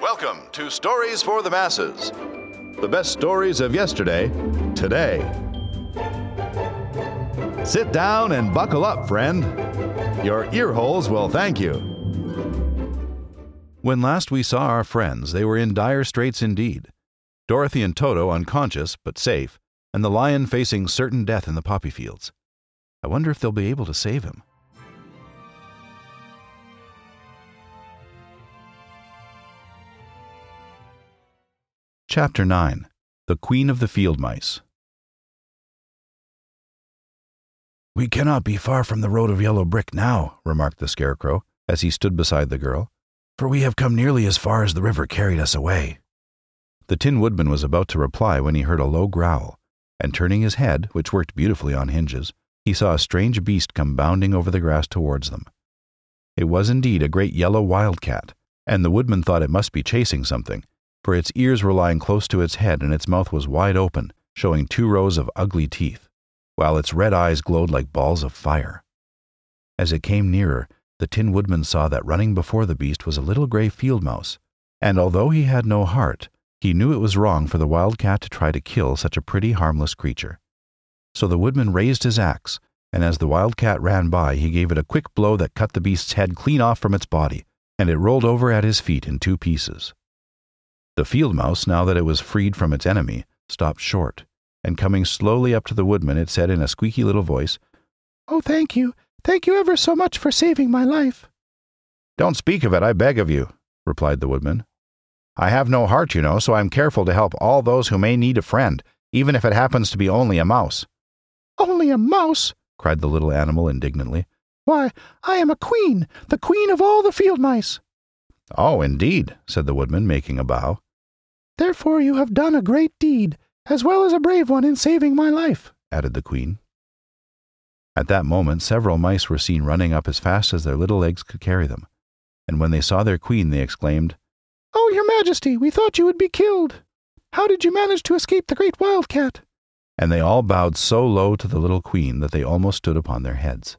Welcome to Stories for the Masses. The best stories of yesterday, today. Sit down and buckle up, friend. Your ear holes will thank you. When last we saw our friends, they were in dire straits indeed. Dorothy and Toto unconscious but safe, and the lion facing certain death in the poppy fields. I wonder if they'll be able to save him. Chapter 9 The Queen of the Field Mice We cannot be far from the road of yellow brick now, remarked the Scarecrow, as he stood beside the girl, for we have come nearly as far as the river carried us away. The Tin Woodman was about to reply when he heard a low growl, and turning his head, which worked beautifully on hinges, he saw a strange beast come bounding over the grass towards them. It was indeed a great yellow wildcat, and the Woodman thought it must be chasing something for its ears were lying close to its head and its mouth was wide open, showing two rows of ugly teeth, while its red eyes glowed like balls of fire. As it came nearer, the Tin Woodman saw that running before the beast was a little gray field mouse, and although he had no heart, he knew it was wrong for the wild cat to try to kill such a pretty, harmless creature. So the woodman raised his axe, and as the wild cat ran by, he gave it a quick blow that cut the beast's head clean off from its body, and it rolled over at his feet in two pieces. The field mouse, now that it was freed from its enemy, stopped short, and coming slowly up to the woodman, it said in a squeaky little voice, Oh, thank you, thank you ever so much for saving my life. Don't speak of it, I beg of you, replied the woodman. I have no heart, you know, so I'm careful to help all those who may need a friend, even if it happens to be only a mouse. Only a mouse? cried the little animal indignantly. Why, I am a queen, the queen of all the field mice. Oh, indeed, said the woodman, making a bow. Therefore you have done a great deed, as well as a brave one in saving my life, added the queen. At that moment several mice were seen running up as fast as their little legs could carry them, and when they saw their queen they exclaimed, Oh, your majesty, we thought you would be killed. How did you manage to escape the great wildcat? And they all bowed so low to the little queen that they almost stood upon their heads.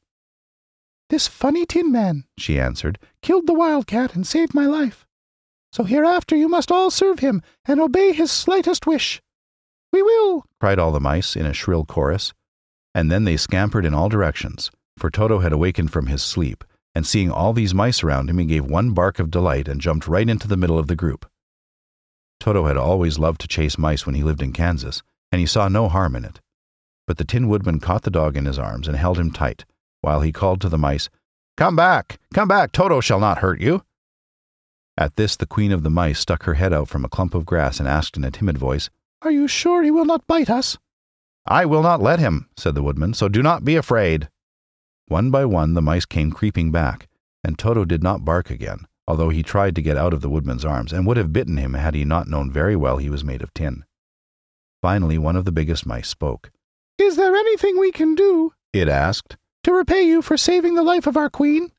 This funny tin man, she answered, killed the wildcat and saved my life. So hereafter you must all serve him and obey his slightest wish. We will, cried all the mice in a shrill chorus. And then they scampered in all directions, for Toto had awakened from his sleep, and seeing all these mice around him, he gave one bark of delight and jumped right into the middle of the group. Toto had always loved to chase mice when he lived in Kansas, and he saw no harm in it. But the Tin Woodman caught the dog in his arms and held him tight, while he called to the mice, Come back! Come back! Toto shall not hurt you! At this, the queen of the mice stuck her head out from a clump of grass and asked in a timid voice, Are you sure he will not bite us? I will not let him, said the woodman, so do not be afraid. One by one, the mice came creeping back, and Toto did not bark again, although he tried to get out of the woodman's arms and would have bitten him had he not known very well he was made of tin. Finally, one of the biggest mice spoke. Is there anything we can do? It asked. To repay you for saving the life of our queen?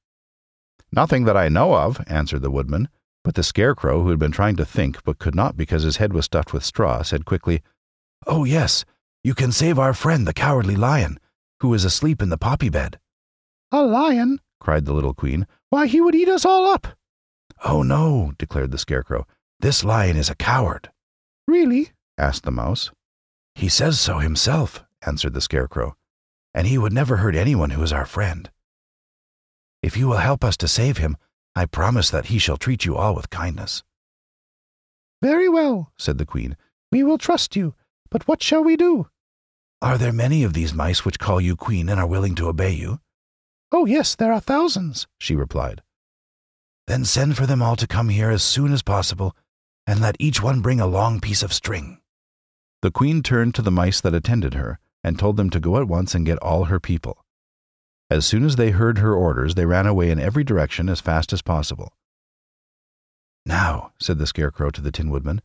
Nothing that I know of, answered the woodman, but the Scarecrow, who had been trying to think but could not because his head was stuffed with straw, said quickly, Oh, yes, you can save our friend the cowardly lion, who is asleep in the poppy bed. A lion? cried the little queen. Why, he would eat us all up. Oh, no, declared the Scarecrow. This lion is a coward. Really? asked the mouse. He says so himself, answered the Scarecrow, and he would never hurt anyone who is our friend. If you will help us to save him, I promise that he shall treat you all with kindness. Very well, said the queen. We will trust you, but what shall we do? Are there many of these mice which call you queen and are willing to obey you? Oh, yes, there are thousands, she replied. Then send for them all to come here as soon as possible, and let each one bring a long piece of string. The queen turned to the mice that attended her and told them to go at once and get all her people. As soon as they heard her orders, they ran away in every direction as fast as possible. Now, said the Scarecrow to the Tin Woodman,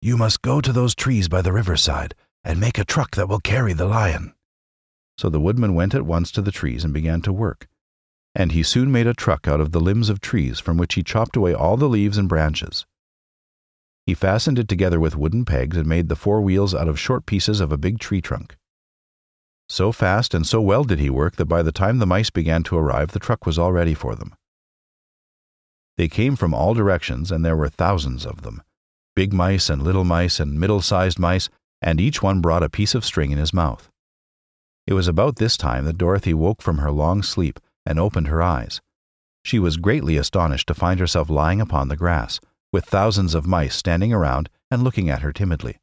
you must go to those trees by the riverside and make a truck that will carry the lion. So the Woodman went at once to the trees and began to work. And he soon made a truck out of the limbs of trees from which he chopped away all the leaves and branches. He fastened it together with wooden pegs and made the four wheels out of short pieces of a big tree trunk. So fast and so well did he work that by the time the mice began to arrive, the truck was all ready for them. They came from all directions, and there were thousands of them big mice and little mice and middle sized mice, and each one brought a piece of string in his mouth. It was about this time that Dorothy woke from her long sleep and opened her eyes. She was greatly astonished to find herself lying upon the grass, with thousands of mice standing around and looking at her timidly.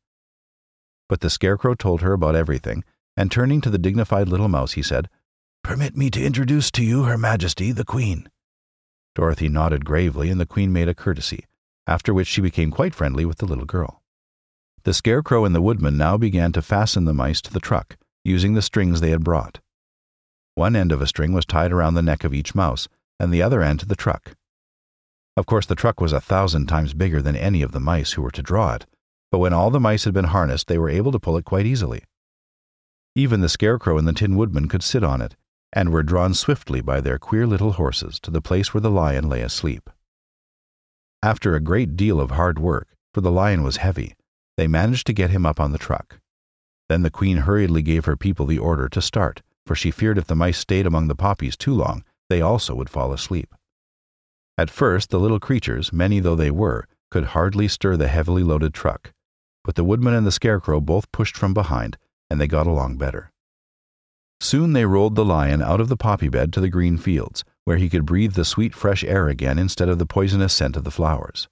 But the Scarecrow told her about everything, and turning to the dignified little mouse, he said, Permit me to introduce to you Her Majesty the Queen. Dorothy nodded gravely, and the Queen made a courtesy, after which she became quite friendly with the little girl. The Scarecrow and the Woodman now began to fasten the mice to the truck, using the strings they had brought. One end of a string was tied around the neck of each mouse, and the other end to the truck. Of course, the truck was a thousand times bigger than any of the mice who were to draw it, but when all the mice had been harnessed, they were able to pull it quite easily. Even the Scarecrow and the Tin Woodman could sit on it, and were drawn swiftly by their queer little horses to the place where the lion lay asleep. After a great deal of hard work, for the lion was heavy, they managed to get him up on the truck. Then the queen hurriedly gave her people the order to start, for she feared if the mice stayed among the poppies too long, they also would fall asleep. At first, the little creatures, many though they were, could hardly stir the heavily loaded truck, but the woodman and the scarecrow both pushed from behind, and they got along better. Soon they rolled the lion out of the poppy bed to the green fields, where he could breathe the sweet fresh air again instead of the poisonous scent of the flowers.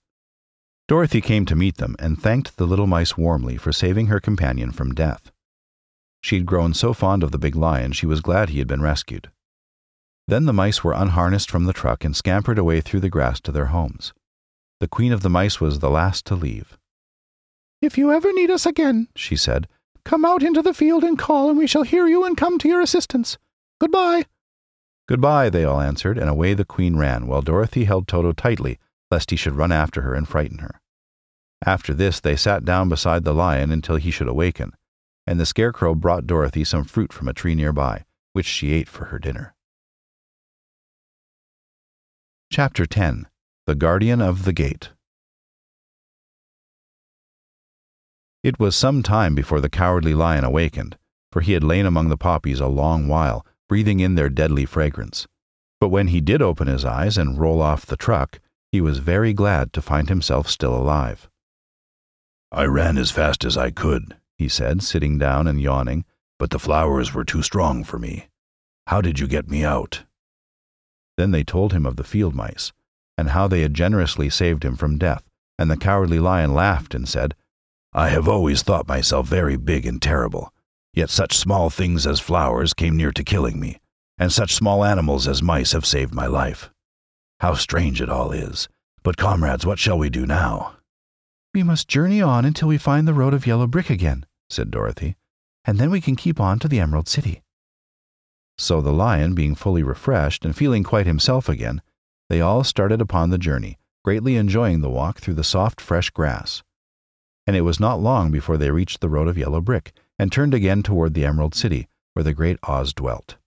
Dorothy came to meet them and thanked the little mice warmly for saving her companion from death. She had grown so fond of the big lion she was glad he had been rescued. Then the mice were unharnessed from the truck and scampered away through the grass to their homes. The queen of the mice was the last to leave. If you ever need us again, she said, come out into the field and call, and we shall hear you and come to your assistance. Goodbye. Goodbye, they all answered, and away the queen ran, while Dorothy held Toto tightly, lest he should run after her and frighten her. After this, they sat down beside the lion until he should awaken, and the scarecrow brought Dorothy some fruit from a tree near by, which she ate for her dinner. Chapter 10 The Guardian of the Gate It was some time before the cowardly lion awakened, for he had lain among the poppies a long while breathing in their deadly fragrance. But when he did open his eyes and roll off the truck, he was very glad to find himself still alive. I ran as fast as I could, he said, sitting down and yawning, but the flowers were too strong for me. How did you get me out? Then they told him of the field mice, and how they had generously saved him from death, and the cowardly lion laughed and said, I have always thought myself very big and terrible, Yet such small things as flowers came near to killing me, and such small animals as mice have saved my life. How strange it all is. But, comrades, what shall we do now? We must journey on until we find the road of yellow brick again, said Dorothy, and then we can keep on to the Emerald City. So the lion, being fully refreshed and feeling quite himself again, they all started upon the journey, greatly enjoying the walk through the soft, fresh grass. And it was not long before they reached the road of yellow brick, and turned again toward the Emerald City, where the great Oz dwelt.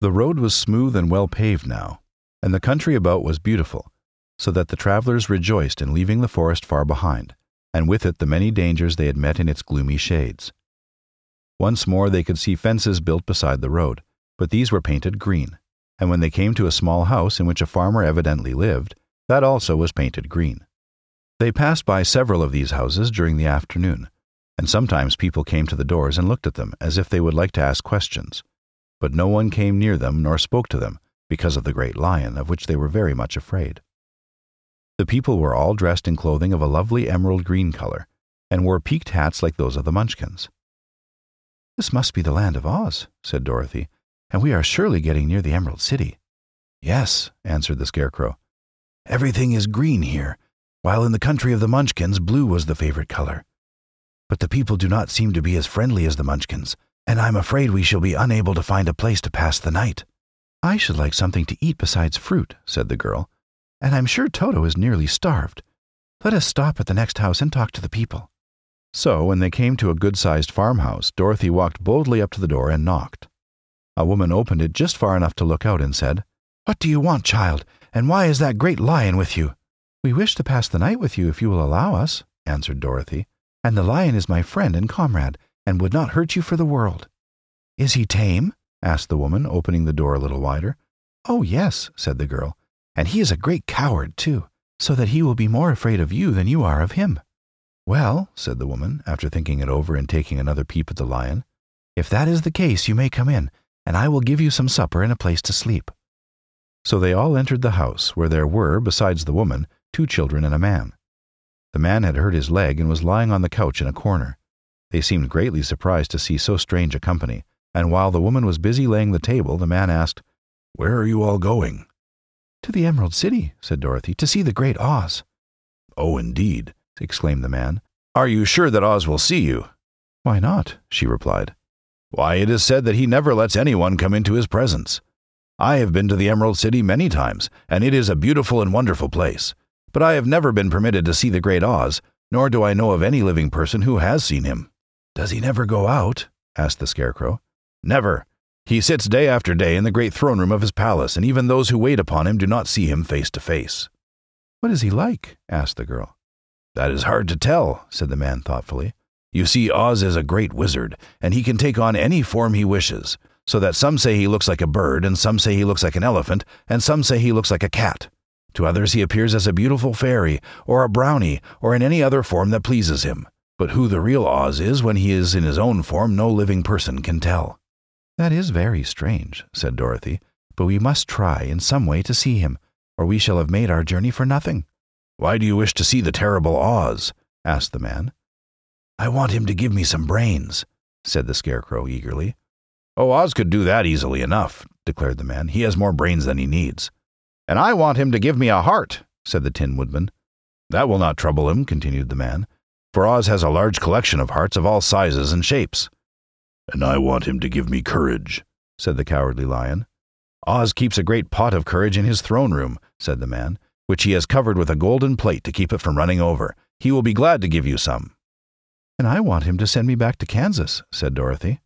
The road was smooth and well paved now, and the country about was beautiful, so that the travelers rejoiced in leaving the forest far behind, and with it the many dangers they had met in its gloomy shades. Once more they could see fences built beside the road, but these were painted green, and when they came to a small house in which a farmer evidently lived, that also was painted green. They passed by several of these houses during the afternoon, and sometimes people came to the doors and looked at them as if they would like to ask questions. But no one came near them nor spoke to them, because of the great lion, of which they were very much afraid. The people were all dressed in clothing of a lovely emerald green color, and wore peaked hats like those of the Munchkins. This must be the land of Oz, said Dorothy, and we are surely getting near the Emerald City. Yes, answered the Scarecrow. Everything is green here, while in the country of the Munchkins blue was the favorite color but the people do not seem to be as friendly as the Munchkins, and I'm afraid we shall be unable to find a place to pass the night. I should like something to eat besides fruit, said the girl, and I'm sure Toto is nearly starved. Let us stop at the next house and talk to the people. So, when they came to a good sized farmhouse, Dorothy walked boldly up to the door and knocked. A woman opened it just far enough to look out and said, What do you want, child, and why is that great lion with you? We wish to pass the night with you if you will allow us, answered Dorothy and the lion is my friend and comrade, and would not hurt you for the world. Is he tame? asked the woman, opening the door a little wider. Oh, yes, said the girl. and he is a great coward, too, so that he will be more afraid of you than you are of him. Well, said the woman, after thinking it over and taking another peep at the lion, if that is the case, you may come in, and I will give you some supper and a place to sleep. So they all entered the house, where there were, besides the woman, two children and a man. The man had hurt his leg and was lying on the couch in a corner. They seemed greatly surprised to see so strange a company, and while the woman was busy laying the table, the man asked, Where are you all going? To the Emerald City, said Dorothy, to see the great Oz. Oh, indeed, exclaimed the man. Are you sure that Oz will see you? Why not? she replied. Why, it is said that he never lets anyone come into his presence. I have been to the Emerald City many times, and it is a beautiful and wonderful place. But I have never been permitted to see the great Oz, nor do I know of any living person who has seen him. Does he never go out? asked the Scarecrow. Never. He sits day after day in the great throne room of his palace, and even those who wait upon him do not see him face to face. What is he like? asked the girl. That is hard to tell, said the man thoughtfully. You see, Oz is a great wizard, and he can take on any form he wishes, so that some say he looks like a bird, and some say he looks like an elephant, and some say he looks like a cat. To others he appears as a beautiful fairy, or a brownie, or in any other form that pleases him. But who the real Oz is when he is in his own form, no living person can tell. That is very strange, said Dorothy, but we must try in some way to see him, or we shall have made our journey for nothing. Why do you wish to see the terrible Oz? asked the man. I want him to give me some brains, said the Scarecrow eagerly. Oh, Oz could do that easily enough, declared the man. He has more brains than he needs. And I want him to give me a heart, said the Tin Woodman. That will not trouble him, continued the man, for Oz has a large collection of hearts of all sizes and shapes. And I want him to give me courage, said the Cowardly Lion. Oz keeps a great pot of courage in his throne room, said the man, which he has covered with a golden plate to keep it from running over. He will be glad to give you some. And I want him to send me back to Kansas, said Dorothy.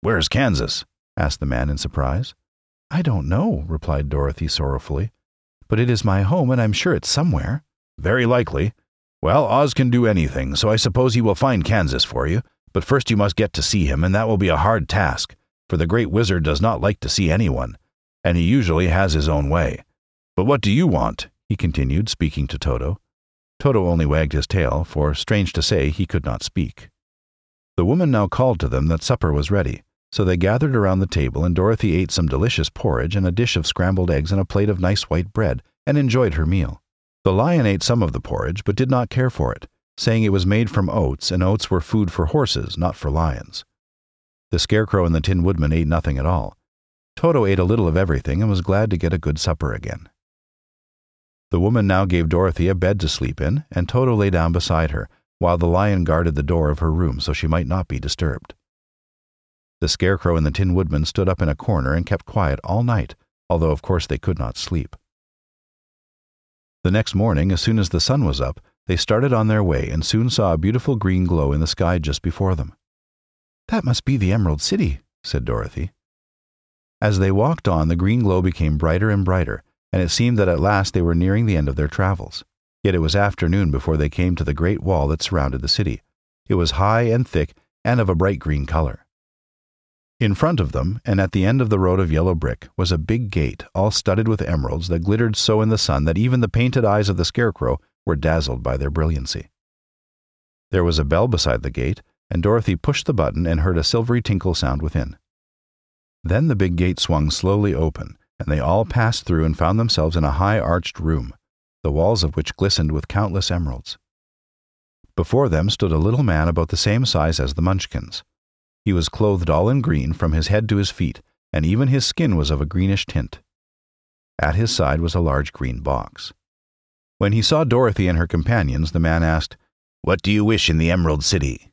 Where's Kansas? asked the man in surprise. I don't know, replied Dorothy sorrowfully. But it is my home, and I'm sure it's somewhere. Very likely. Well, Oz can do anything, so I suppose he will find Kansas for you. But first you must get to see him, and that will be a hard task, for the great wizard does not like to see anyone, and he usually has his own way. But what do you want? he continued, speaking to Toto. Toto only wagged his tail, for, strange to say, he could not speak. The woman now called to them that supper was ready, so they gathered around the table, and Dorothy ate some delicious porridge and a dish of scrambled eggs and a plate of nice white bread, and enjoyed her meal. The lion ate some of the porridge, but did not care for it, saying it was made from oats, and oats were food for horses, not for lions. The Scarecrow and the Tin Woodman ate nothing at all. Toto ate a little of everything and was glad to get a good supper again. The woman now gave Dorothy a bed to sleep in, and Toto lay down beside her, while the lion guarded the door of her room so she might not be disturbed. The Scarecrow and the Tin Woodman stood up in a corner and kept quiet all night, although of course they could not sleep. The next morning, as soon as the sun was up, they started on their way and soon saw a beautiful green glow in the sky just before them. That must be the Emerald City, said Dorothy. As they walked on, the green glow became brighter and brighter, and it seemed that at last they were nearing the end of their travels. Yet it was afternoon before they came to the great wall that surrounded the city. It was high and thick and of a bright green color. In front of them, and at the end of the road of yellow brick, was a big gate, all studded with emeralds that glittered so in the sun that even the painted eyes of the Scarecrow were dazzled by their brilliancy. There was a bell beside the gate, and Dorothy pushed the button and heard a silvery tinkle sound within. Then the big gate swung slowly open, and they all passed through and found themselves in a high arched room, the walls of which glistened with countless emeralds. Before them stood a little man about the same size as the Munchkins. He was clothed all in green from his head to his feet, and even his skin was of a greenish tint. At his side was a large green box. When he saw Dorothy and her companions, the man asked, What do you wish in the Emerald City?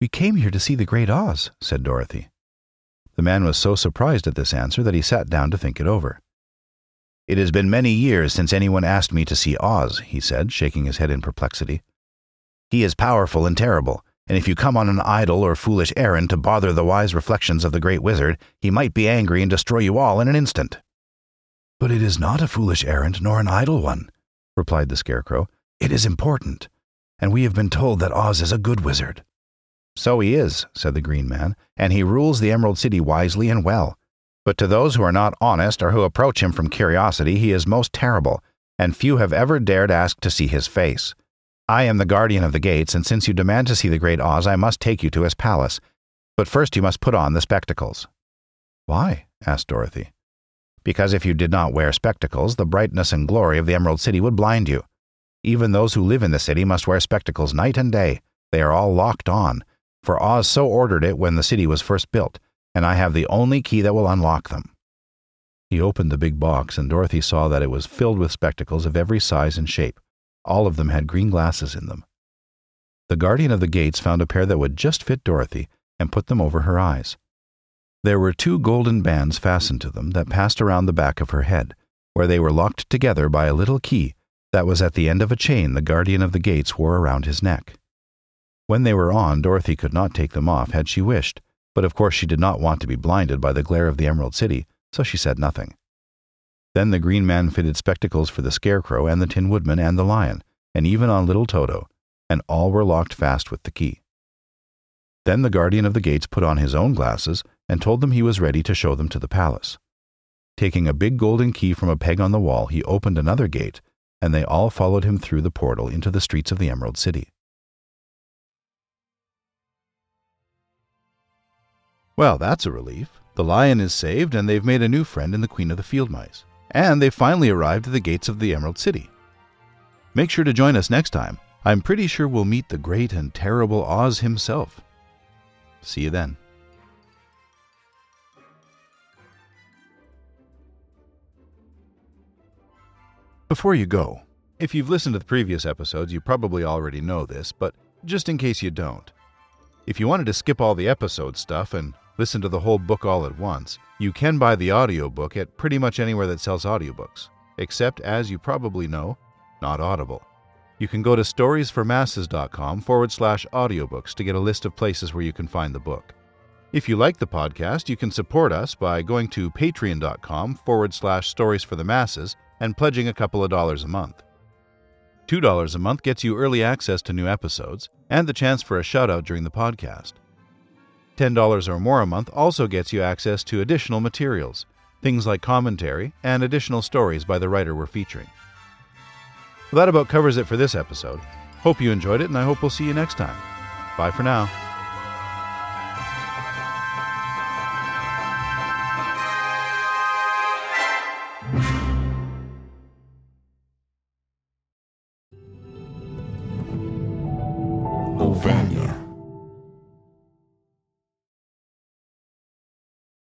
We came here to see the Great Oz, said Dorothy. The man was so surprised at this answer that he sat down to think it over. It has been many years since anyone asked me to see Oz, he said, shaking his head in perplexity. He is powerful and terrible, and if you come on an idle or foolish errand to bother the wise reflections of the great wizard, he might be angry and destroy you all in an instant. But it is not a foolish errand nor an idle one, replied the Scarecrow. It is important, and we have been told that Oz is a good wizard. So he is, said the Green Man, and he rules the Emerald City wisely and well. But to those who are not honest or who approach him from curiosity, he is most terrible, and few have ever dared ask to see his face. I am the guardian of the gates, and since you demand to see the great Oz, I must take you to his palace. But first you must put on the spectacles. Why? asked Dorothy. Because if you did not wear spectacles, the brightness and glory of the Emerald City would blind you. Even those who live in the city must wear spectacles night and day. They are all locked on, for Oz so ordered it when the city was first built, and I have the only key that will unlock them. He opened the big box, and Dorothy saw that it was filled with spectacles of every size and shape. All of them had green glasses in them. The guardian of the gates found a pair that would just fit Dorothy and put them over her eyes. There were two golden bands fastened to them that passed around the back of her head, where they were locked together by a little key that was at the end of a chain the guardian of the gates wore around his neck. When they were on, Dorothy could not take them off had she wished, but of course she did not want to be blinded by the glare of the Emerald City, so she said nothing. Then the Green Man fitted spectacles for the Scarecrow and the Tin Woodman and the Lion, and even on little Toto, and all were locked fast with the key. Then the guardian of the gates put on his own glasses and told them he was ready to show them to the palace. Taking a big golden key from a peg on the wall, he opened another gate, and they all followed him through the portal into the streets of the Emerald City. Well, that's a relief. The lion is saved, and they've made a new friend in the Queen of the Field Mice and they've finally arrived at the gates of the Emerald City. Make sure to join us next time. I'm pretty sure we'll meet the great and terrible Oz himself. See you then. Before you go, if you've listened to the previous episodes, you probably already know this, but just in case you don't, if you wanted to skip all the episode stuff and listen to the whole book all at once, you can buy the audiobook at pretty much anywhere that sells audiobooks, except, as you probably know, not Audible. You can go to storiesformasses.com forward slash audiobooks to get a list of places where you can find the book. If you like the podcast, you can support us by going to patreon.com forward slash stories for the masses and pledging a couple of dollars a month. $2 a month gets you early access to new episodes and the chance for a shout out during the podcast. $10 or more a month also gets you access to additional materials, things like commentary and additional stories by the writer we're featuring. Well, that about covers it for this episode. Hope you enjoyed it, and I hope we'll see you next time. Bye for now.